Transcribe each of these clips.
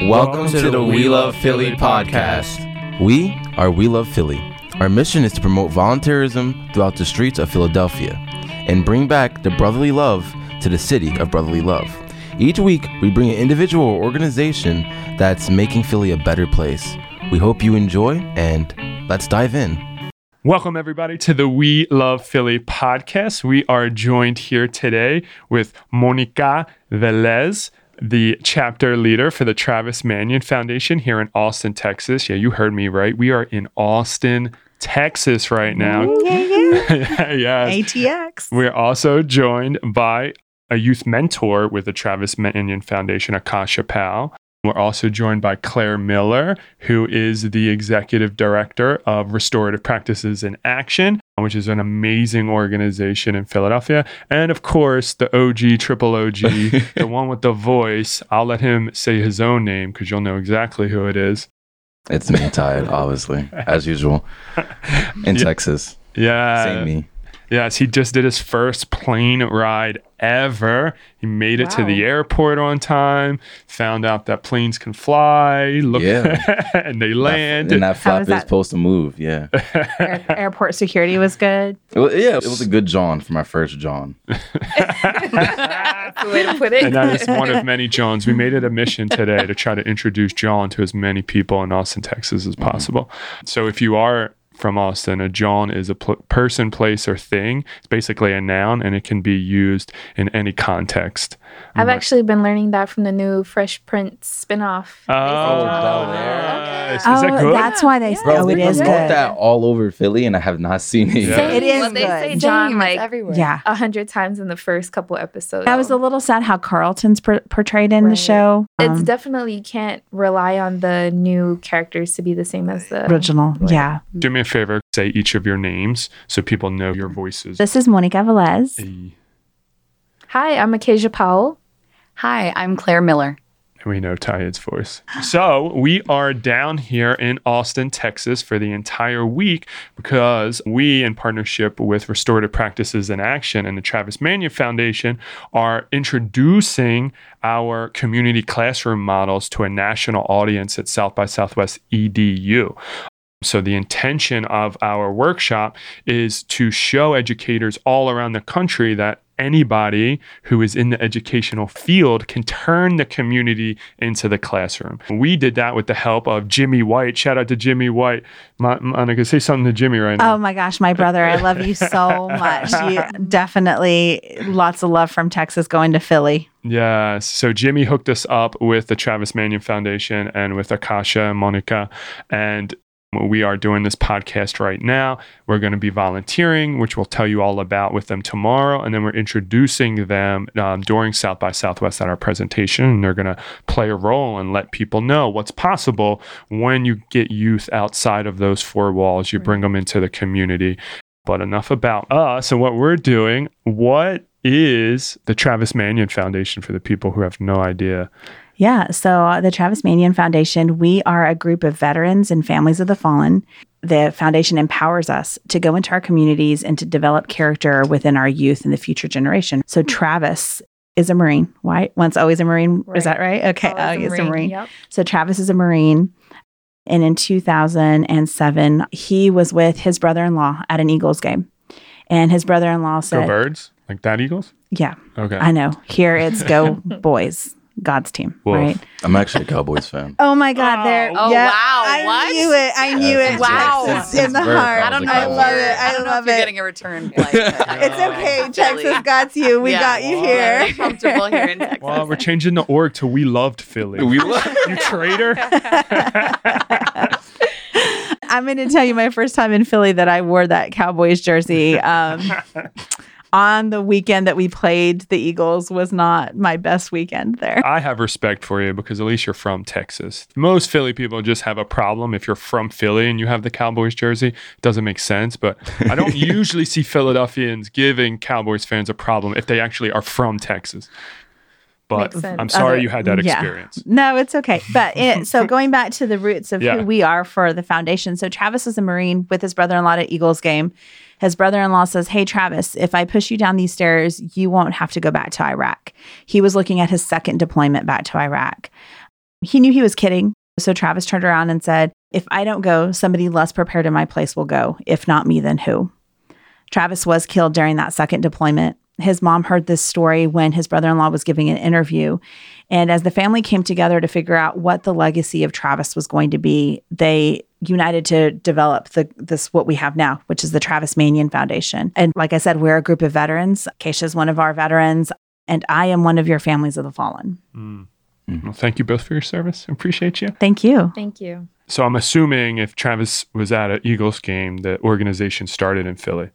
Welcome to the We Love Philly podcast. We are We Love Philly. Our mission is to promote volunteerism throughout the streets of Philadelphia and bring back the brotherly love to the city of brotherly love. Each week, we bring an individual or organization that's making Philly a better place. We hope you enjoy, and let's dive in. Welcome, everybody, to the We Love Philly podcast. We are joined here today with Monica Velez, the chapter leader for the Travis Manion Foundation here in Austin, Texas. Yeah, you heard me right. We are in Austin, Texas right now. Yeah, yeah. yes. ATX. We're also joined by a youth mentor with the Travis Manion Foundation, Akacia Powell. We're also joined by Claire Miller, who is the executive director of Restorative Practices in Action, which is an amazing organization in Philadelphia. And of course, the OG, triple OG, the one with the voice. I'll let him say his own name because you'll know exactly who it is. It's me, Tired, obviously, as usual, in Yeah. Texas. Yeah. Same me. Yes, he just did his first plane ride ever. He made it to the airport on time, found out that planes can fly, look, Yeah. and they land. And that flap was is that? supposed to move. Yeah. Air- airport security was good. It wa- yeah, it was a good John for my first John. That's the way to put it. and that is one of many Johns. We made it a mission today to try to introduce John to as many people in Austin, Texas as possible. So if you are from Austin, a John is a pl- person, place, or thing. It's basically a noun, and it can be used in any context. I've actually been learning that from the new Fresh Prince spinoff. Oh, Bel nice. Is oh, that good? that's why they. Bro, oh, it they is promote good. that all over Philly, and I have not seen it yet. Yeah. It is Well, they say. John Same, like everywhere. Yeah. a hundred times in the first couple episodes. I was a little sad how Carlton's per- portrayed in the Right. show. It's Um, definitely you can't rely on the new characters to be the same as the original. Yeah. Do me a favor, say each of your names so people know your voices. This is Monica Velez. Hey, Hi, I'm Akacia Powell. Hi, I'm Claire Miller. And we know Tyed's voice. So we are down here in Austin, Texas for the entire week because we, in partnership with Restorative Practices in Action and the Travis Manion Foundation, are introducing our community classroom models to a national audience at South by Southwest EDU. So, the intention of our workshop is to show educators all around the country that anybody who is in the educational field can turn the community into the classroom. We did that with the help of Jimmy White. Shout out to Jimmy White. Mon- Monica, say something to Jimmy right now. Oh my gosh, my brother, I love you so much. You definitely lots of love from Texas going to Philly. Yes. So Jimmy hooked us up with the Travis Manion Foundation and with Akacia and Monica. And we are doing this podcast right now. We're going to be volunteering, which we'll tell you all about with them tomorrow. And then we're introducing them um, during South by Southwest at our presentation. And they're going to play a role and let people know what's possible when you get youth outside of those four walls. You bring them into the community. But enough about us and what we're doing. What is the Travis Manion Foundation for the people who have no idea? Yeah. So, uh, the Travis Manion Foundation, we are a group of veterans and families of the fallen. The foundation empowers us to go into our communities and to develop character within our youth and the future generation. So, Travis is a Marine, Why? Once always a Marine. Is that right? Okay. Always Oh, a he's a Marine, Marine. yep. So, Travis is a Marine. And in 2007, he was with his brother in law at an Eagles game. And his brother in law said, Go Birds? Like that Eagles? Yeah, Okay. I know. Here it's Go Boys, God's team, Woof. right? I'm actually a Cowboys fan. Oh my God! There. Oh, yeah, wow, I what? knew it. I knew Yeah, it. Wow. Texas it's- in the heart. I don't know. I love it. I, don't know love if you're it. getting a return flight. it's okay. Texas got you. We Yeah. got you here. very comfortable here in Texas. well, we're changing the org to We Loved Philly. We love you traitor. I'm going to tell you my first time in Philly that I wore that Cowboys jersey. Um, on the weekend that we played the Eagles was not my best weekend there. I have respect for you because at least you're from Texas. Most Philly people just have a problem if you're from Philly and you have the Cowboys jersey. It doesn't make sense, but I don't usually see Philadelphians giving Cowboys fans a problem if they actually are from Texas. But I'm sorry Other- you had that yeah. experience. No, it's okay. But it, so going back to the roots of Yeah. who we are for the foundation. So Travis is a Marine with his brother-in-law at Eagles game. His brother-in-law says, "Hey Travis, if I push you down these stairs, you won't have to go back to Iraq." He was looking at his second deployment back to Iraq. He knew he was kidding. So Travis turned around and said, If I don't go, somebody less prepared in my place will go. If not me, then who? Travis was killed during that second deployment. His mom heard this story when his brother in law was giving an interview. And as the family came together to figure out what the legacy of Travis was going to be, they united to develop the this what we have now, which is the Travis Manion Foundation. And like I said, we're a group of veterans. Keisha's one of our veterans, and I am one of your families of the fallen. Mm. Well, thank you both for your service. Appreciate you. Thank you. Thank you. So I'm assuming if Travis was at an Eagles game, the organization started in Philly.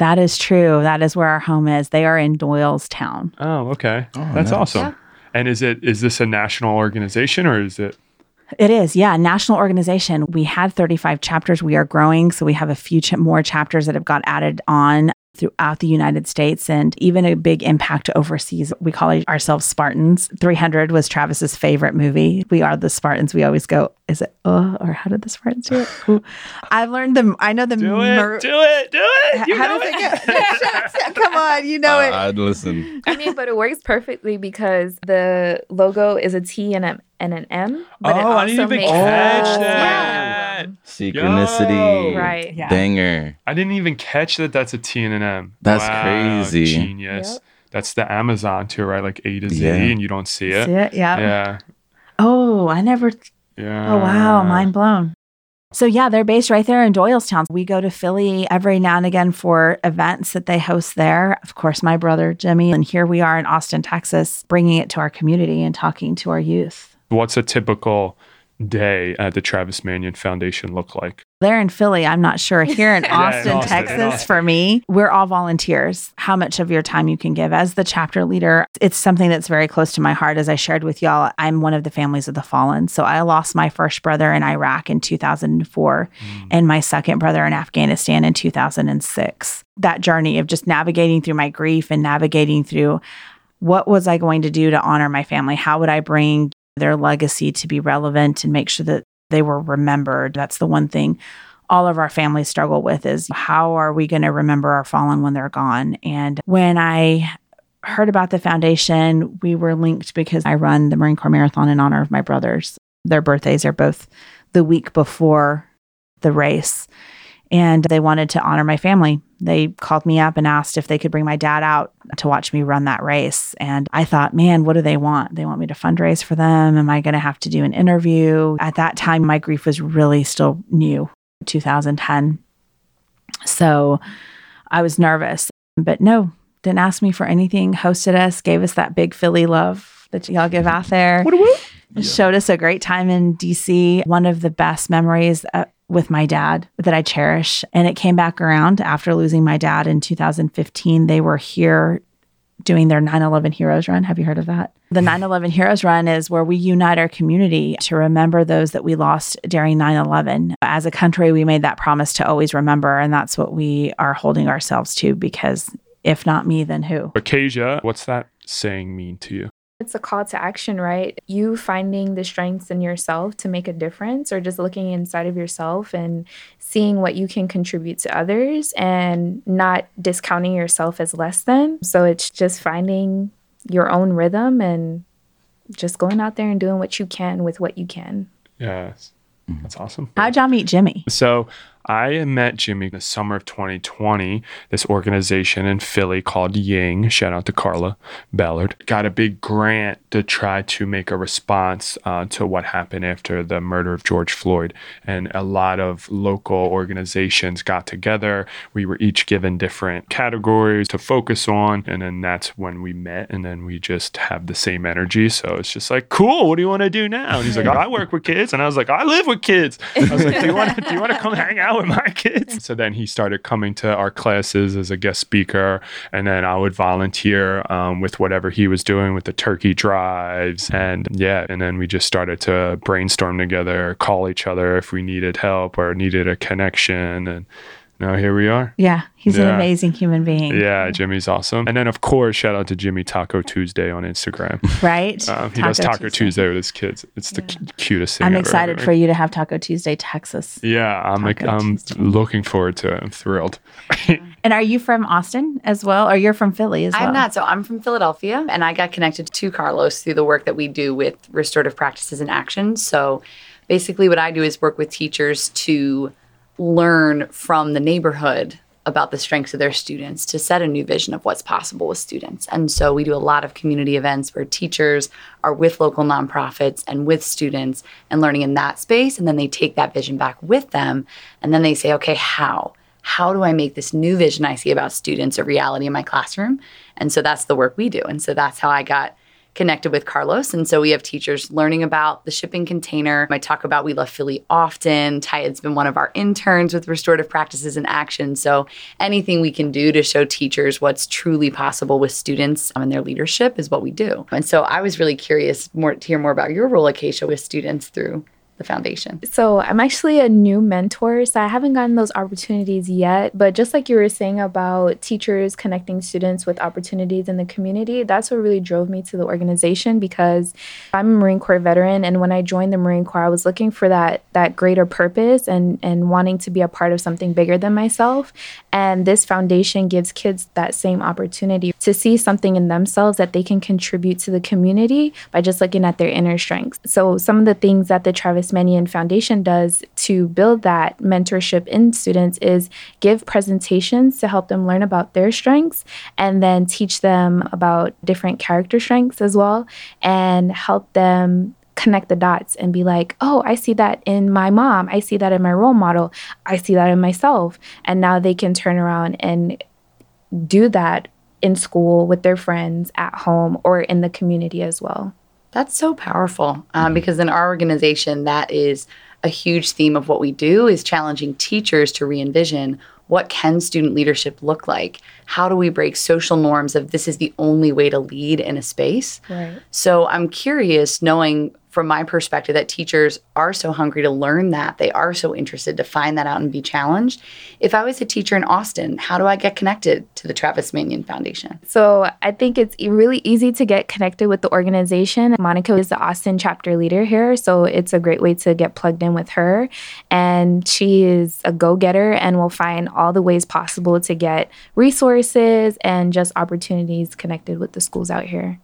That is true. That is where our home is. They are in Doylestown. Oh, okay. Oh, That's nice. awesome. Yeah. And is it is this a national organization or is it It is, yeah, national organization. We had 35 chapters. We are growing, so we have a few ch- more chapters that have got added on throughout the United States and even a big impact overseas. We call ourselves Spartans. 300 was Travis's favorite movie. We are the Spartans. We always go, is it uh or how did the Spartans do it? I've learned them. I know the do mer- it, do it, do it? You how know does it it. go? Shucks, Come on, you know it. I'd listen. I mean, but it works perfectly because the logo is a T and, a, and an M. But it Oh, I didn't even makes catch Oh. that. Synchronicity. Yo. Right. Yeah. Banger. I didn't even catch that that's a T and an M. That's Wow, crazy. Genius. Yep. That's the Amazon too, right? Like A to Z, Yeah. and you don't see it. See it? Yeah. Yeah. Oh, I never oh, Yeah. Oh, wow. Mind blown. So, yeah, they're based right there in Doylestown. We go to Philly every now and again for events that they host there. Of course, my brother, Jimmy. And here we are in Austin, Texas, bringing it to our community and talking to our youth. What's a typical day at the Travis Manion Foundation look like? There in Philly, I'm not sure. Here in in Austin, Austin, in Texas, Austin. for me, we're all volunteers. How much of your time you can give as the chapter leader, it's something that's very close to my heart. As I shared with y'all, I'm one of the families of the fallen. So I lost my first brother in Iraq in 2004 mm. and my second brother in Afghanistan in 2006. That journey of just navigating through my grief and navigating through what was I going to do to honor my family? How would I bring their legacy to be relevant and make sure that they were remembered? That's the one thing all of our families struggle with is how are we going to remember our fallen when they're gone? And when I heard about the foundation, we were linked because I run the Marine Corps Marathon in honor of my brothers. Their birthdays are both the week before the race. And they wanted to honor my family. They called me up and asked if they could bring my dad out to watch me run that race. And I thought, man, what do they want? They want me to fundraise for them. Am I going to have to do an interview? At that time, my grief was really still new, 2010. So I was nervous, but no, didn't ask me for anything, hosted us, gave us that big Philly love that y'all give out there. What a yeah. Showed us a great time in DC. One of the best memories uh, with my dad that I cherish. And it came back around after losing my dad in 2015. They were here doing their 9 11 Heroes Run. Have you heard of that? The 9 11 Heroes Run is where we unite our community to remember those that we lost during 9 11. As a country, we made that promise to always remember. And that's what we are holding ourselves to because if not me, then who? Akacia, what's that saying mean to you? It's a call to action, right? You finding the strengths in yourself to make a difference, or just looking inside of yourself and seeing what you can contribute to others and not discounting yourself as less than. So it's just finding your own rhythm and just going out there and doing what you can with what you can. Yes. That's awesome. How'd y'all meet Jimmy? So I met Jimmy in the summer of 2020. This organization in Philly called Ying, shout out to Carla Ballard, got a big grant to try to make a response uh, to what happened after the murder of George Floyd. And a lot of local organizations got together. We were each given different categories to focus on. And then that's when we met. And then we just have the same energy. So it's just like, cool, what do you want to do now? And he's like, I work with kids. And I was like, I live with kids. I was like, do you want to, do you want to come hang out with my kids? So then he started coming to our classes as a guest speaker. And then I would volunteer um, with whatever he was doing with the turkey drives. And yeah, and then we just started to brainstorm together, call each other if we needed help or needed a connection. And now here we are. Yeah, he's an amazing human being. Yeah, Jimmy's awesome. And then, of course, shout out to Jimmy Taco Tuesday on Instagram. Right? Um, he does Taco Tuesday. with his kids. It's the cu- cutest thing I'm ever. excited for you to have Taco Tuesday, Texas. Yeah, I'm like, I'm Tuesday. looking forward to it. I'm thrilled. And are you from Austin as well? Or you're from Philly as well? I'm not. So I'm from Philadelphia, and I got connected to Carlos through the work that we do with restorative practices in action. So basically, what I do is work with teachers to learn from the neighborhood about the strengths of their students to set a new vision of what's possible with students. And so we do a lot of community events where teachers are with local nonprofits and with students and learning in that space. And then they take that vision back with them. And then they say, okay, how? How do I make this new vision I see about students a reality in my classroom? And so that's the work we do. And so that's how I got connected with Carlos. And so we have teachers learning about the shipping container. I talk about We Love Philly often. Tyed's been one of our interns with restorative practices in action. So anything we can do to show teachers what's truly possible with students and their leadership is what we do. And so I was really curious more to hear more about your role, Akacia, with students through the foundation. So I'm actually a new mentor, so I haven't gotten those opportunities yet. But just like you were saying about teachers connecting students with opportunities in the community, that's what really drove me to the organization because I'm a Marine Corps veteran, and when I joined the Marine Corps, I was looking for that that greater purpose and and wanting to be a part of something bigger than myself. And this foundation gives kids that same opportunity to see something in themselves that they can contribute to the community by just looking at their inner strengths. So some of the things that the Travis Manion Foundation does to build that mentorship in students is give presentations to help them learn about their strengths and then teach them about different character strengths as well and help them connect the dots and be like, oh, I see that in my mom. I see that in my role model. I see that in myself. And now they can turn around and do that in school with their friends at home or in the community as well. That's so powerful um, because in our organization, that is a huge theme of what we do is challenging teachers to re-envision what can student leadership look like? How do we break social norms of this is the only way to lead in a space? Right. so i'm curious knowing from my perspective that teachers are so hungry to learn that they are so interested to find that out and be challenged if i was a teacher in austin how do i get connected to the travis manion foundation So I think it's really easy to get connected with the organization. Monica is the Austin chapter leader here, so it's a great way to get plugged in with her. And she is a go getter and will find all the ways possible to get resources and just opportunities connected with the schools out here.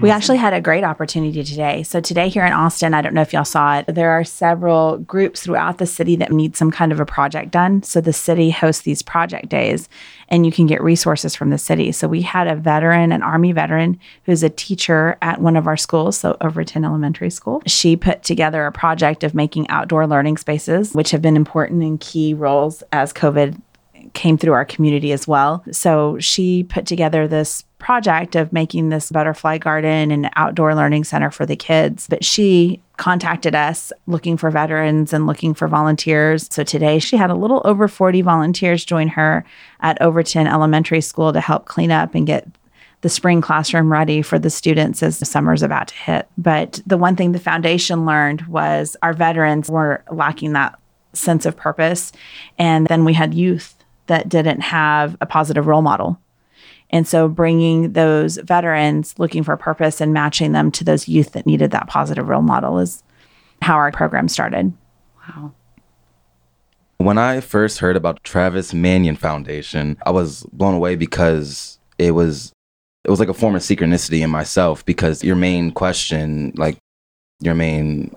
We actually had a great opportunity today. So, today here in Austin, I don't know if y'all saw it, there are several groups throughout the city that need some kind of a project done. So, the city hosts these project days and you can get resources from the city. So, we had a veteran, an Army veteran, who's a teacher at one of our schools, so Overton Elementary School. She put together a project of making outdoor learning spaces, which have been important in key roles as COVID came through our community as well. So she put together this project of making this butterfly garden and outdoor learning center for the kids. But she contacted us looking for veterans and looking for volunteers. So today she had a little over 40 volunteers join her at Overton Elementary School to help clean up and get the spring classroom ready for the students as the summer's about to hit. But the one thing the foundation learned was our veterans were lacking that sense of purpose. And then we had youth that didn't have a positive role model. And so bringing those veterans looking for purpose and matching them to those youth that needed that positive role model is how our program started. wow When I first heard about Travis Manion Foundation, I was blown away because it was it was like a form of synchronicity in myself because your main question, like your main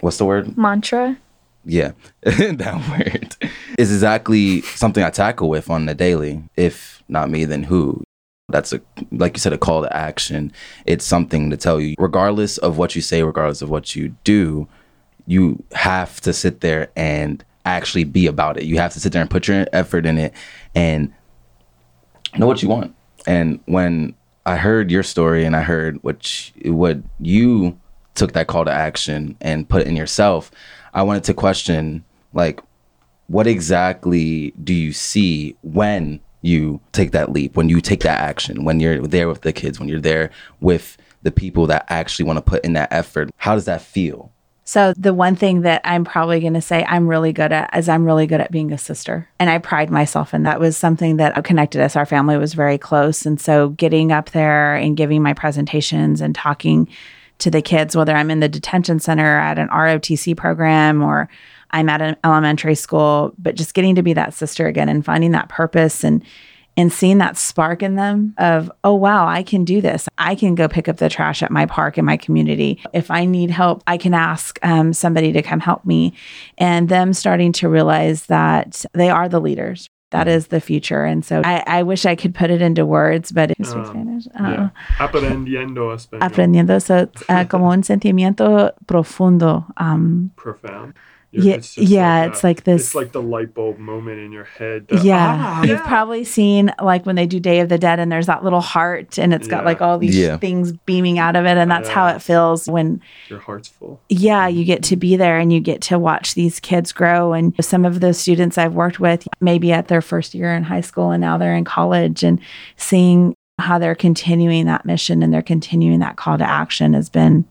what's the word? Mantra. Yeah, that word is exactly something I tackle with on the daily. If not me, then who? That's a like you said, a call to action. It's something to tell you, regardless of what you say, regardless of what you do, you have to sit there and actually be about it. You have to sit there and put your effort in it and know what you want. And when I heard your story and I heard what you, what you took that call to action and put it in yourself, I wanted to question like what exactly do you see when you take that leap, when you take that action, when you're there with the kids, when you're there with the people that actually want to put in that effort? How does that feel? So the one thing that I'm probably going to say I'm really good at is I'm really good at being a sister. And I pride myself in that was something that connected us. Our family was very close. And so getting up there and giving my presentations and talking to the kids, whether I'm in the detention center at an ROTC program or I'm at an elementary school, but just getting to be that sister again and finding that purpose and and seeing that spark in them of, oh, wow, I can do this. I can go pick up the trash at my park in my community. If I need help, I can ask um, somebody to come help me. And them starting to realize that they are the leaders. That is the future. And so I, I wish I could put it into words, but speaks Um, Spanish? Yeah. Uh, Aprendiendo español. aprendiendo. So it's uh, como un sentimiento profundo. Um, Profound. Yeah, just yeah, a- it's like this- It's like the light bulb moment in your head. that, Yeah. "Ah, You've yeah." probably seen like when they do Day of the Dead and there's that little heart and it's got like all these Yeah. things beaming out of it. And that's how it feels when, Your heart's full. yeah, you get to be there and you get to watch these kids grow. And some of the students I've worked with, maybe at their first year in high school and now they're in college and seeing how they're continuing that mission and they're continuing that call to action has been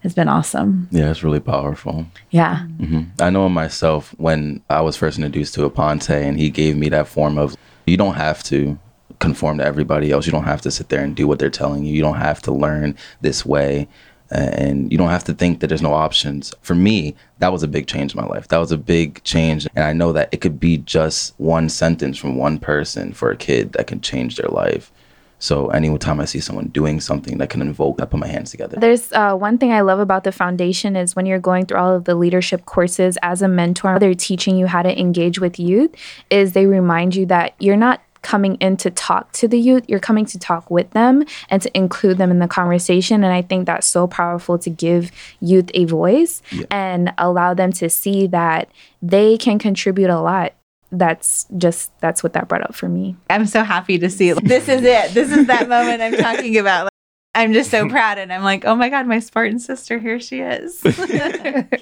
has been awesome. Yeah, it's really powerful. Yeah. hmm I know myself when I was first introduced to Aponte, and he gave me that form of you don't have to conform to everybody else. You don't have to sit there and do what they're telling you. You don't have to learn this way. And you don't have to think that there's no options. For me, that was a big change in my life. That was a big change. And I know that it could be just one sentence from one person for a kid that can change their life. So anytime I see someone doing something that can invoke, I put my hands together. There's uh, one thing I love about the foundation is when you're going through all of the leadership courses as a mentor, they're teaching you how to engage with youth. Is they remind you that you're not coming in to talk to the youth, you're coming to talk with them and to include them in the conversation. And I think that's so powerful to give youth a voice and allow them to see that they can contribute a lot. That's just that's what that brought up for me. I'm so happy to see. This is it. This is that moment I'm talking about. Like, I'm just so proud, and I'm like, oh my god, my Spartan sister, here she is.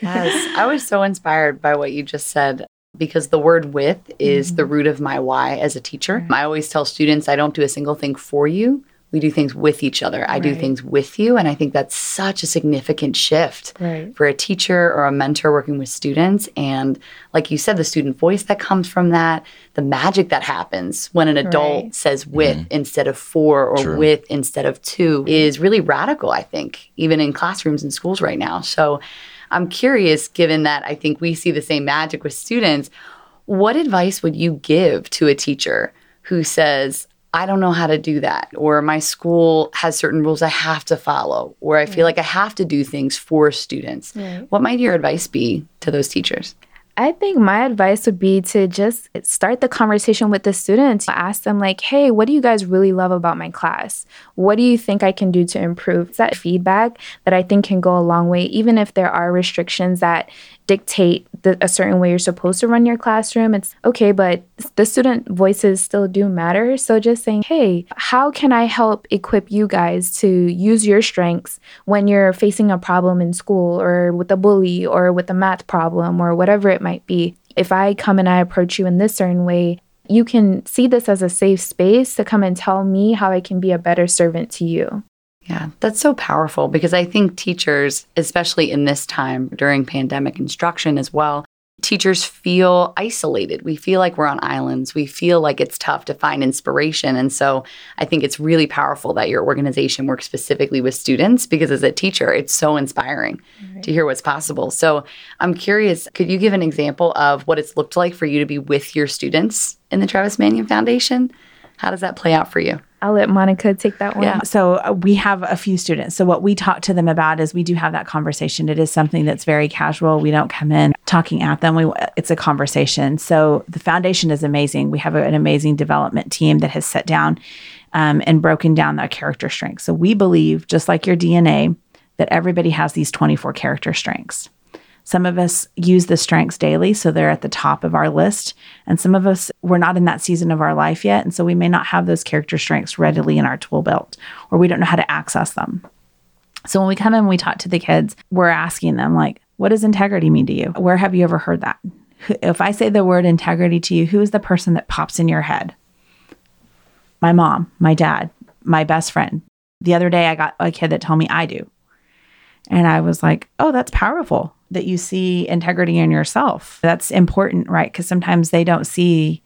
Yes, I was so inspired by what you just said because the word with is the mm-hmm. root of my why as a teacher. Mm-hmm. I always tell students I don't do a single thing for you. We do things with each other. I do things with you. And I think that's such a significant shift Right. for a teacher or a mentor working with students. And like you said, the student voice that comes from that, the magic that happens when an adult Right. says with mm-hmm. instead of for or True. with instead of to is really radical, I think, even in classrooms and schools right now. So I'm curious, given that I think we see the same magic with students, what advice would you give to a teacher who says, I don't know how to do that, or my school has certain rules I have to follow, or I feel mm. like I have to do things for students? Right. What might your advice be to those teachers? I think my advice would be to just start the conversation with the students. Ask them, like, hey, what do you guys really love about my class? What do you think I can do to improve? It's that feedback that I think can go a long way, even if there are restrictions that dictate the, a certain way you're supposed to run your classroom. It's okay, but the student voices still do matter. So just saying, hey, how can I help equip you guys to use your strengths when you're facing a problem in school or with a bully or with a math problem or whatever it might be? If I come and I approach you in this certain way, you can see this as a safe space to come and tell me how I can be a better servant to you. Yeah, that's so powerful because I think teachers, especially in this time during pandemic instruction as well, teachers feel isolated. We feel like we're on islands. We feel like it's tough to find inspiration. And so I think it's really powerful that your organization works specifically with students because as a teacher, it's so inspiring to hear what's possible. So I'm curious, could you give an example of what it's looked like for you to be with your students in the Travis Manion Foundation? How does that play out for you? I'll let Monica take that one. Yeah. So uh, we have a few students. So what we talk to them about is we do have that conversation. It is something that's very casual. We don't come in talking at them. We it's a conversation. So the foundation is amazing. We have a- an amazing development team that has sat down um, and broken down that character strengths. So we believe, just like your DNA, that everybody has these 24 character strengths. Some of us use the strengths daily, so they're at the top of our list. And some of us, we're not in that season of our life yet. And so we may not have those character strengths readily in our tool belt, or we don't know how to access them. So when we come in we talk to the kids, we're asking them, like, what does integrity mean to you? Where have you ever heard that? If I say the word integrity to you, who is the person that pops in your head? My mom, my dad, my best friend. The other day, I got a kid that told me I do. And I was like, oh, that's powerful that you see integrity in yourself. That's important, right? Because sometimes they don't see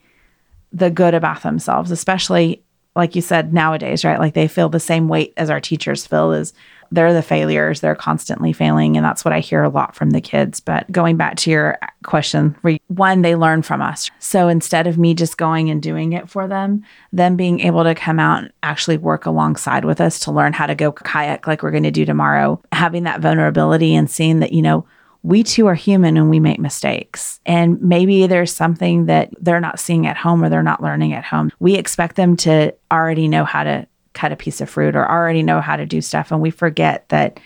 the good about themselves, especially like you said nowadays, right? Like they feel the same weight as our teachers feel is they're the failures. They're constantly failing. And that's what I hear a lot from the kids. But going back to your question, one, they learn from us. So instead of me just going and doing it for them, them being able to come out and actually work alongside with us to learn how to go kayak like we're going to do tomorrow, having that vulnerability and seeing that, you know, we too are human and we make mistakes. And maybe there's something that they're not seeing at home or they're not learning at home. We expect them to already know how to cut a piece of fruit or already know how to do stuff. And we forget that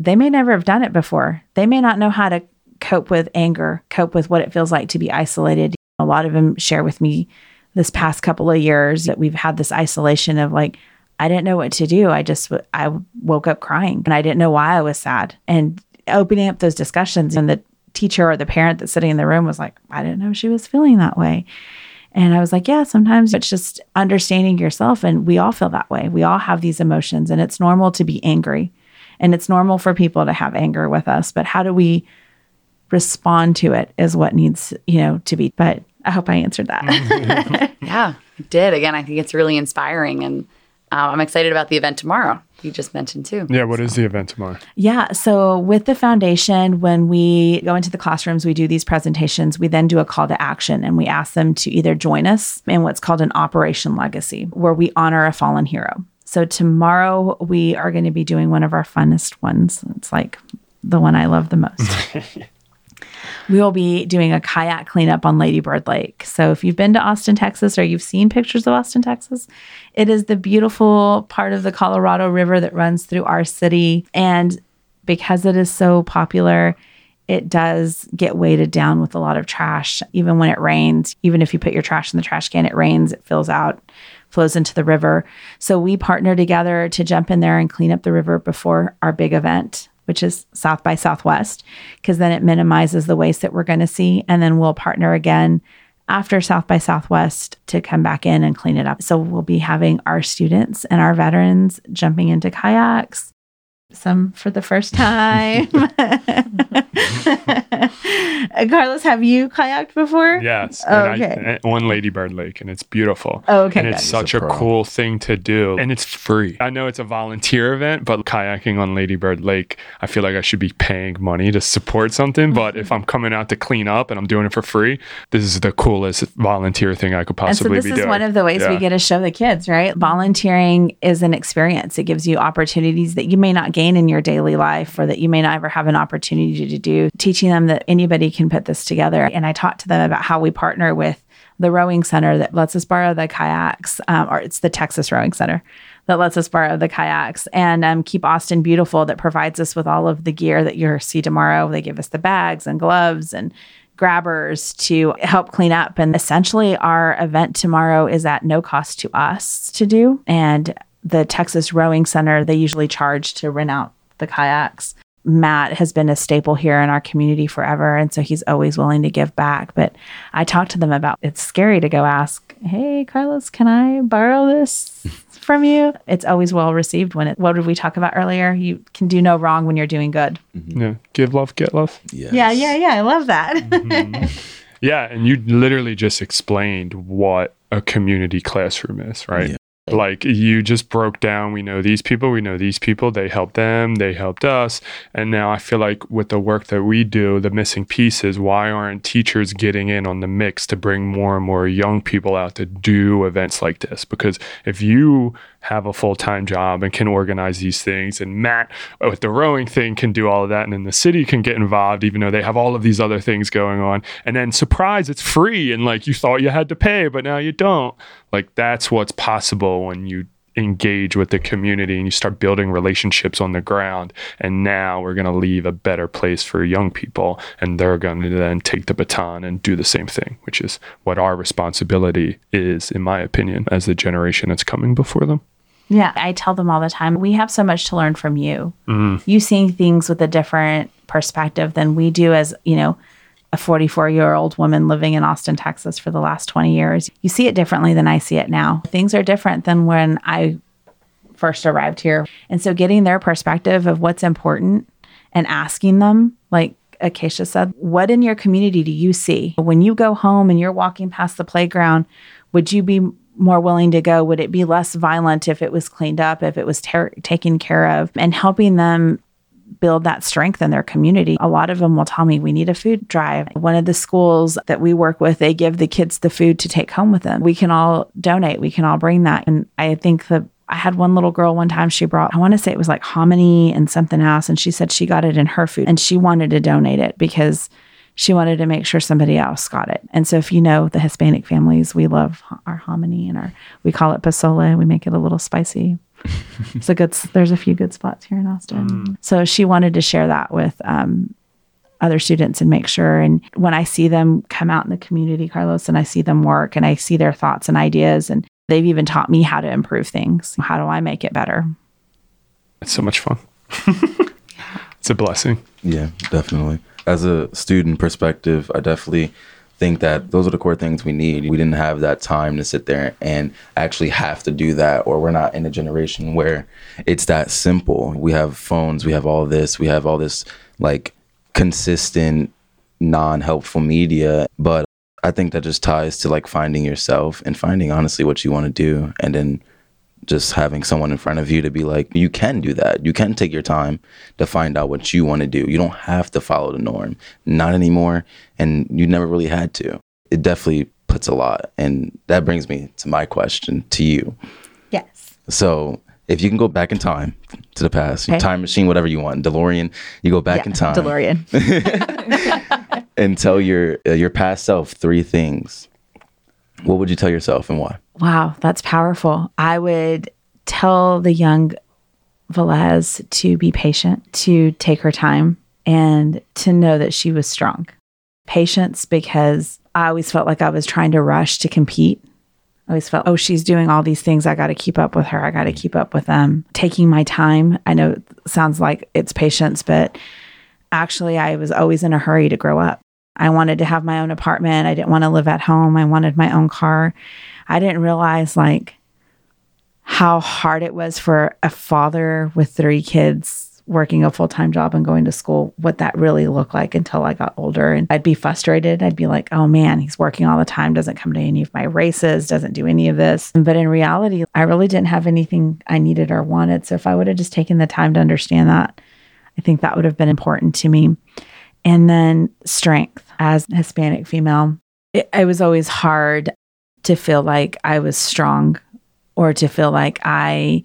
they may never have done it before. They may not know how to cope with anger, cope with what it feels like to be isolated. A lot of them share with me this past couple of years that we've had this isolation of like, I didn't know what to do. I just, I woke up crying and I didn't know why I was sad. And opening up those discussions and the teacher or the parent that's sitting in the room was like, I didn't know she was feeling that way. And I was like, yeah, sometimes it's just understanding yourself. And we all feel that way. We all have these emotions, and it's normal to be angry. And it's normal for people to have anger with us. But how do we respond to it is what needs, you know, to be. But I hope I answered that. yeah, did. Again, I think it's really inspiring. And uh, I'm excited about the event tomorrow you just mentioned too. Yeah, what so. is the event tomorrow? Yeah, so with the foundation, when we go into the classrooms, we do these presentations. We then do a call to action and we ask them to either join us in what's called an Operation Legacy, where we honor a fallen hero. So tomorrow we are going to be doing one of our funnest ones. It's like the one I love the most. we will be doing a kayak cleanup on Ladybird Lake. So if you've been to Austin, Texas, or you've seen pictures of Austin, Texas, it is the beautiful part of the Colorado River that runs through our city. And because it is so popular, it does get weighted down with a lot of trash. Even when it rains, even if you put your trash in the trash can, it rains, it fills out, flows into the river. So we partner together to jump in there and clean up the river before our big event which is South by Southwest, because then it minimizes the waste that we're going to see. And then we'll partner again after South by Southwest to come back in and clean it up. So we'll be having our students and our veterans jumping into kayaks, some for the first time. Carlos, have you kayaked before? Yes. Oh, okay. I, on Ladybird Lake, and it's beautiful. Oh, okay. And it's such a, a cool thing to do, and it's free. I know it's a volunteer event, but kayaking on Ladybird Lake, I feel like I should be paying money to support something. But if mm-hmm. I'm coming out to clean up and I'm doing it for free, this is the coolest volunteer thing I could possibly and so this is doing. one of the ways yeah. we get to show the kids, right? Volunteering is an experience. It gives you opportunities that you may not gain in your daily life or that you may not ever have an opportunity to do. Teaching them that anybody can put this together. And I talked to them about how we partner with the rowing center that lets us borrow the kayaks, um, or it's the Texas Rowing Center that lets us borrow the kayaks, and um, Keep Austin Beautiful that provides us with all of the gear that you'll see tomorrow. They give us the bags and gloves and grabbers to help clean up. And essentially, our event tomorrow is at no cost to us to do. And the Texas Rowing Center, they usually charge to rent out the kayaks. Matt has been a staple here in our community forever. And so he's always willing to give back. But I talked to them about it's scary to go ask, Hey, Carlos, can I borrow this from you? It's always well received when it, what did we talk about earlier? You can do no wrong when you're doing good. Mm-hmm. Yeah. Give love, get love. Yes. Yeah. Yeah. Yeah. I love that. mm-hmm. Yeah. And you literally just explained what a community classroom is, right? Yeah. Like you just broke down, we know these people, we know these people, they helped them, they helped us. And now I feel like with the work that we do, the missing piece is why aren't teachers getting in on the mix to bring more and more young people out to do events like this? Because if you have a full time job and can organize these things. And Matt, with the rowing thing, can do all of that. And then the city can get involved, even though they have all of these other things going on. And then, surprise, it's free. And like you thought you had to pay, but now you don't. Like that's what's possible when you engage with the community and you start building relationships on the ground. And now we're going to leave a better place for young people. And they're going to then take the baton and do the same thing, which is what our responsibility is, in my opinion, as the generation that's coming before them. Yeah, I tell them all the time we have so much to learn from you. Mm. You seeing things with a different perspective than we do as, you know, a 44 year old woman living in Austin, Texas for the last 20 years. You see it differently than I see it now. Things are different than when I first arrived here. And so getting their perspective of what's important and asking them, like Akacia said, what in your community do you see? When you go home and you're walking past the playground, would you be more willing to go? Would it be less violent if it was cleaned up, if it was ter- taken care of, and helping them build that strength in their community. A lot of them will tell me we need a food drive. One of the schools that we work with, they give the kids the food to take home with them. We can all donate, we can all bring that. And I think the I had one little girl one time, she brought, I want to say it was like hominy and something else. And she said she got it in her food and she wanted to donate it because she wanted to make sure somebody else got it. And so if you know the Hispanic families, we love our hominy and our, we call it pozole. We make it a little spicy. It's a good, there's a few good spots here in Austin. Mm. So she wanted to share that with, um, other students and make sure. And when I see them come out in the community, Carlos, and I see them work and I see their thoughts and ideas and They've even taught me how to improve things. How do I make it better? It's so much fun. it's a blessing. Yeah, definitely. As a student perspective, I definitely think that those are the core things we need. We didn't have that time to sit there and actually have to do that, or we're not in a generation where it's that simple. We have phones, we have all this, we have all this like consistent, non helpful media, but I think that just ties to like finding yourself and finding honestly what you want to do and then just having someone in front of you to be like you can do that. You can take your time to find out what you want to do. You don't have to follow the norm. Not anymore and you never really had to. It definitely puts a lot and that brings me to my question to you. Yes. So if you can go back in time to the past, okay. time machine, whatever you want, DeLorean, you go back yeah, in time. DeLorean. and tell your uh, your past self three things. What would you tell yourself and why? Wow, that's powerful. I would tell the young Velez to be patient, to take her time, and to know that she was strong. Patience because I always felt like I was trying to rush to compete I always felt, oh, she's doing all these things. I got to keep up with her. I got to keep up with them. Taking my time. I know it sounds like it's patience, but actually, I was always in a hurry to grow up. I wanted to have my own apartment. I didn't want to live at home. I wanted my own car. I didn't realize like how hard it was for a father with three kids working a full time job and going to school, what that really looked like until I got older. And I'd be frustrated. I'd be like, oh man, he's working all the time, doesn't come to any of my races, doesn't do any of this. But in reality, I really didn't have anything I needed or wanted. So if I would have just taken the time to understand that, I think that would have been important to me. And then strength as a Hispanic female. It, it was always hard to feel like I was strong or to feel like I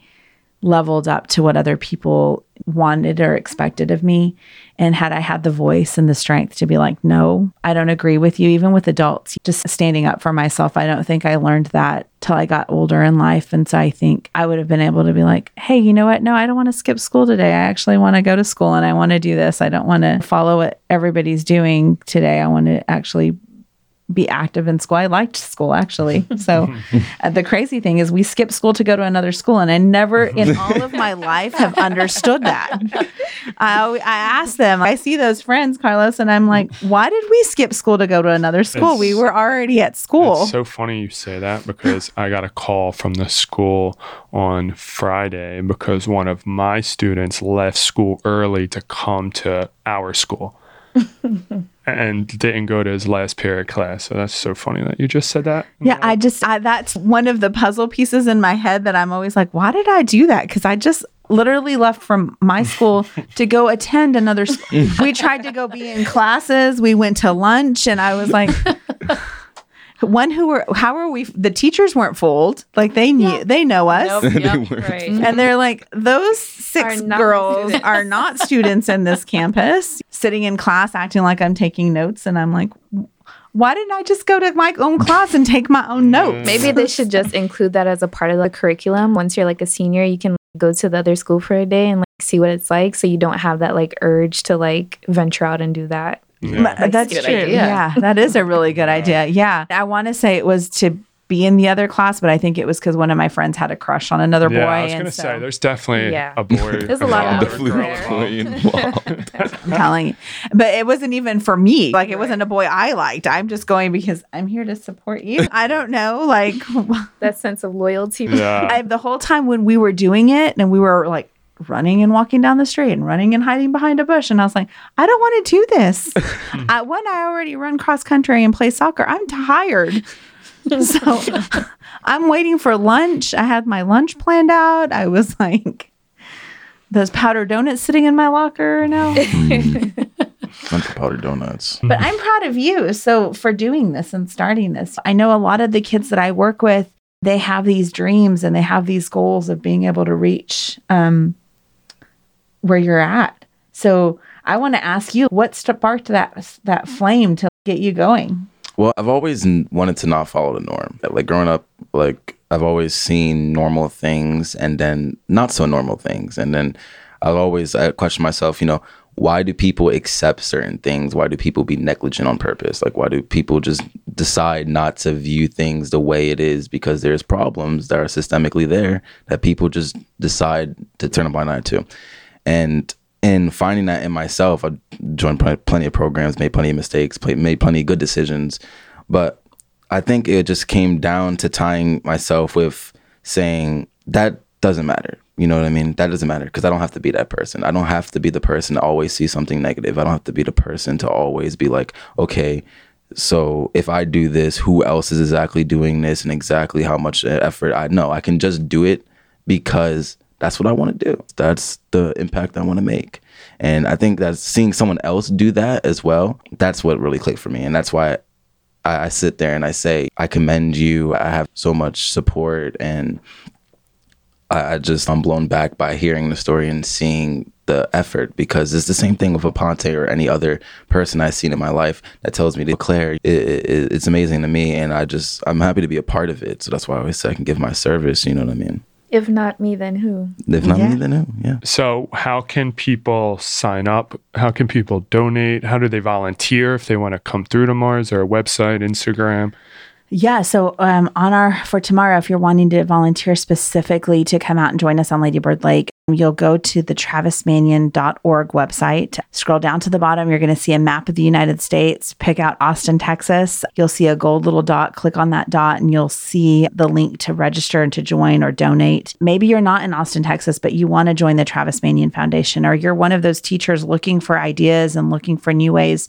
leveled up to what other people wanted or expected of me. And had I had the voice and the strength to be like, no, I don't agree with you, even with adults, just standing up for myself, I don't think I learned that till I got older in life. And so I think I would have been able to be like, hey, you know what? No, I don't want to skip school today. I actually want to go to school and I want to do this. I don't want to follow what everybody's doing today. I want to actually be active in school. I liked school actually. So uh, the crazy thing is we skipped school to go to another school and I never in all of my life have understood that. I, I asked them, I see those friends, Carlos, and I'm like, why did we skip school to go to another school? It's, we were already at school. It's so funny you say that because I got a call from the school on Friday because one of my students left school early to come to our school. and didn't go to his last period class. So that's so funny that you just said that. Yeah, I just I, that's one of the puzzle pieces in my head that I'm always like, why did I do that? Because I just literally left from my school to go attend another school. we tried to go be in classes. We went to lunch, and I was like. one who were how are we the teachers weren't fooled like they knew yeah. they know us nope, yep, right. and they're like those six are girls are not students in this campus sitting in class acting like i'm taking notes and i'm like why didn't I just go to my own class and take my own notes? Maybe they should just include that as a part of the curriculum. Once you're like a senior, you can go to the other school for a day and like see what it's like so you don't have that like urge to like venture out and do that. Yeah. That's, true. Idea. Yeah, that is a really good idea. Yeah. I want to say it was to be in the other class, but I think it was because one of my friends had a crush on another boy. Yeah, I was and gonna so- say there's definitely Yeah. a boy. There's a lot of involved. Definitely involved. I'm telling you. But it wasn't even for me. Like it wasn't a boy I liked. I'm just going because I'm here to support you. I don't know. Like that sense of loyalty. Yeah. I, the whole time when we were doing it and we were like running and walking down the street and running and hiding behind a bush and I was like, I don't want to do this. I, one, I already run cross country and play soccer. I'm tired. so I'm waiting for lunch. I had my lunch planned out. I was like, those powdered donuts sitting in my locker now. Bunch of powdered donuts. But I'm proud of you. So for doing this and starting this, I know a lot of the kids that I work with, they have these dreams and they have these goals of being able to reach um, where you're at. So I want to ask you, what sparked that that flame to get you going? Well, I've always wanted to not follow the norm. Like growing up, like I've always seen normal things and then not so normal things. And then I've always I question myself, you know, why do people accept certain things? Why do people be negligent on purpose? Like why do people just decide not to view things the way it is because there's problems that are systemically there that people just decide to turn a blind eye to. And in finding that in myself, I joined plenty of programs, made plenty of mistakes, play, made plenty of good decisions, but I think it just came down to tying myself with saying that doesn't matter. You know what I mean? That doesn't matter because I don't have to be that person. I don't have to be the person to always see something negative. I don't have to be the person to always be like, okay, so if I do this, who else is exactly doing this and exactly how much effort I know? I can just do it because that's what I want to do. That's the impact I want to make. And I think that seeing someone else do that as well, that's what really clicked for me. And that's why I, I sit there and I say, I commend you. I have so much support. And I, I just, I'm blown back by hearing the story and seeing the effort because it's the same thing with Aponte or any other person I've seen in my life that tells me to Claire, it, it, it's amazing to me. And I just, I'm happy to be a part of it. So that's why I always say I can give my service. You know what I mean? If not me, then who? If not Yeah. me, then who? Yeah. So, how can people sign up? How can people donate? How do they volunteer if they want to come through to Mars or a website, Instagram? Yeah. So um, on our for tomorrow, if you're wanting to volunteer specifically to come out and join us on Ladybird Lake, you'll go to the travismanion.org website. Scroll down to the bottom, you're going to see a map of the United States. Pick out Austin, Texas. You'll see a gold little dot. Click on that dot, and you'll see the link to register and to join or donate. Maybe you're not in Austin, Texas, but you want to join the Travis Manion Foundation, or you're one of those teachers looking for ideas and looking for new ways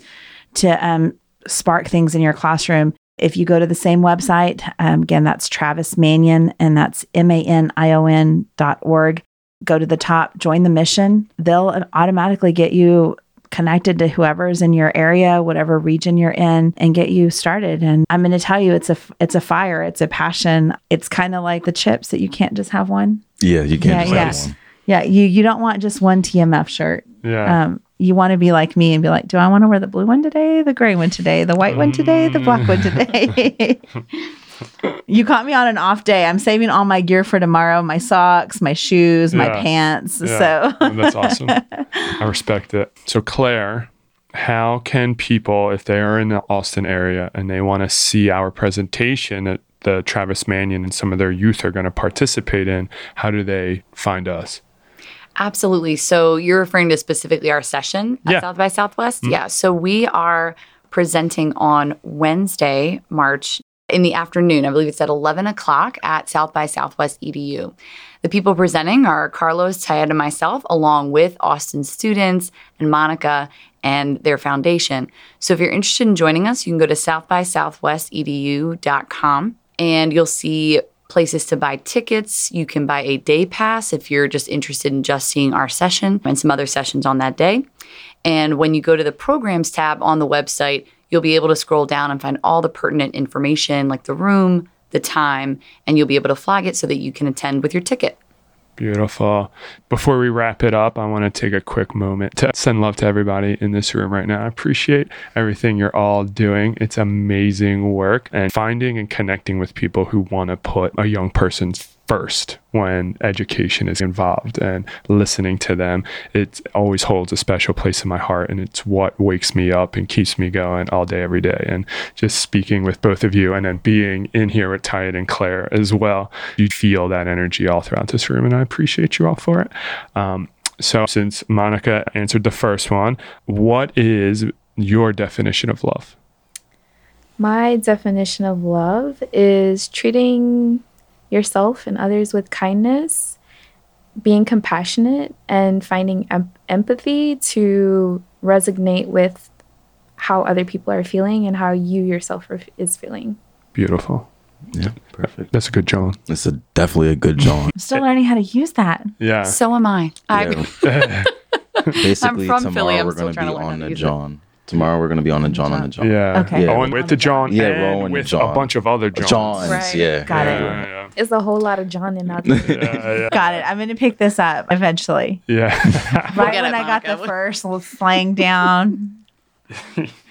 to um, spark things in your classroom. If you go to the same website, um, again, that's Travis Manion, and that's M A N I O N dot org. Go to the top, join the mission. They'll automatically get you connected to whoever's in your area, whatever region you're in, and get you started. And I'm going to tell you, it's a it's a fire, it's a passion. It's kind of like the chips that you can't just have one. Yeah, you can't Yeah, just yeah. have one. Yeah, you you don't want just one TMF shirt. Yeah. Um, you want to be like me and be like, do I want to wear the blue one today, the gray one today, the white one today, the black one mm. today? you caught me on an off day. I'm saving all my gear for tomorrow my socks, my shoes, my pants. Yeah. So, that's awesome. I respect it. So, Claire, how can people, if they are in the Austin area and they want to see our presentation that the Travis Manion and some of their youth are going to participate in, how do they find us? Absolutely. So you're referring to specifically our session at Yeah. South by Southwest? Mm-hmm. Yeah. So we are presenting on Wednesday, March in the afternoon. I believe it's at 11 o'clock at South by Southwest EDU. The people presenting are Carlos, Tayed, and myself, along with Austin students and Monica and their foundation. So if you're interested in joining us, you can go to southbysouthwestedu.com and you'll see places to buy tickets. You can buy a day pass if you're just interested in just seeing our session and some other sessions on that day. And when you go to the programs tab on the website, you'll be able to scroll down and find all the pertinent information like the room, the time, and you'll be able to flag it so that you can attend with your ticket. Beautiful. Before we wrap it up, I want to take a quick moment to send love to everybody in this room right now. I appreciate everything you're all doing. It's amazing work and finding and connecting with people who want to put a young person's first when education is involved and listening to them. It always holds a special place in my heart and it's what wakes me up and keeps me going all day every day. And just speaking with both of you and then being in here with Tide and Claire as well you feel that energy all throughout this room and I appreciate you all for it. Um, so since Monica answered the first one what is your definition of love? My definition of love is treating yourself and others with kindness, being compassionate, and finding em- empathy to resonate with how other people are feeling and how you yourself are, is feeling. beautiful Yeah, perfect. that's a good jawn It's a, definitely a good jawn. I'm still learning how to use that. yeah So am I. I Yeah. Basically, from tomorrow Philly, we're going to be to learn how on to the it. jawn. Tomorrow we're going to be on the jawn on the jawn. Yeah. Okay. Yeah. Owen with the jawn Yeah, and Rowan with jawn. a bunch of other jawns. jawns, Right. yeah. Got it. Yeah, yeah, It's a whole lot of jawn in out there. yeah, yeah. Got it. I'm going to pick this up eventually. yeah. Right get when it, I got the first little slang down.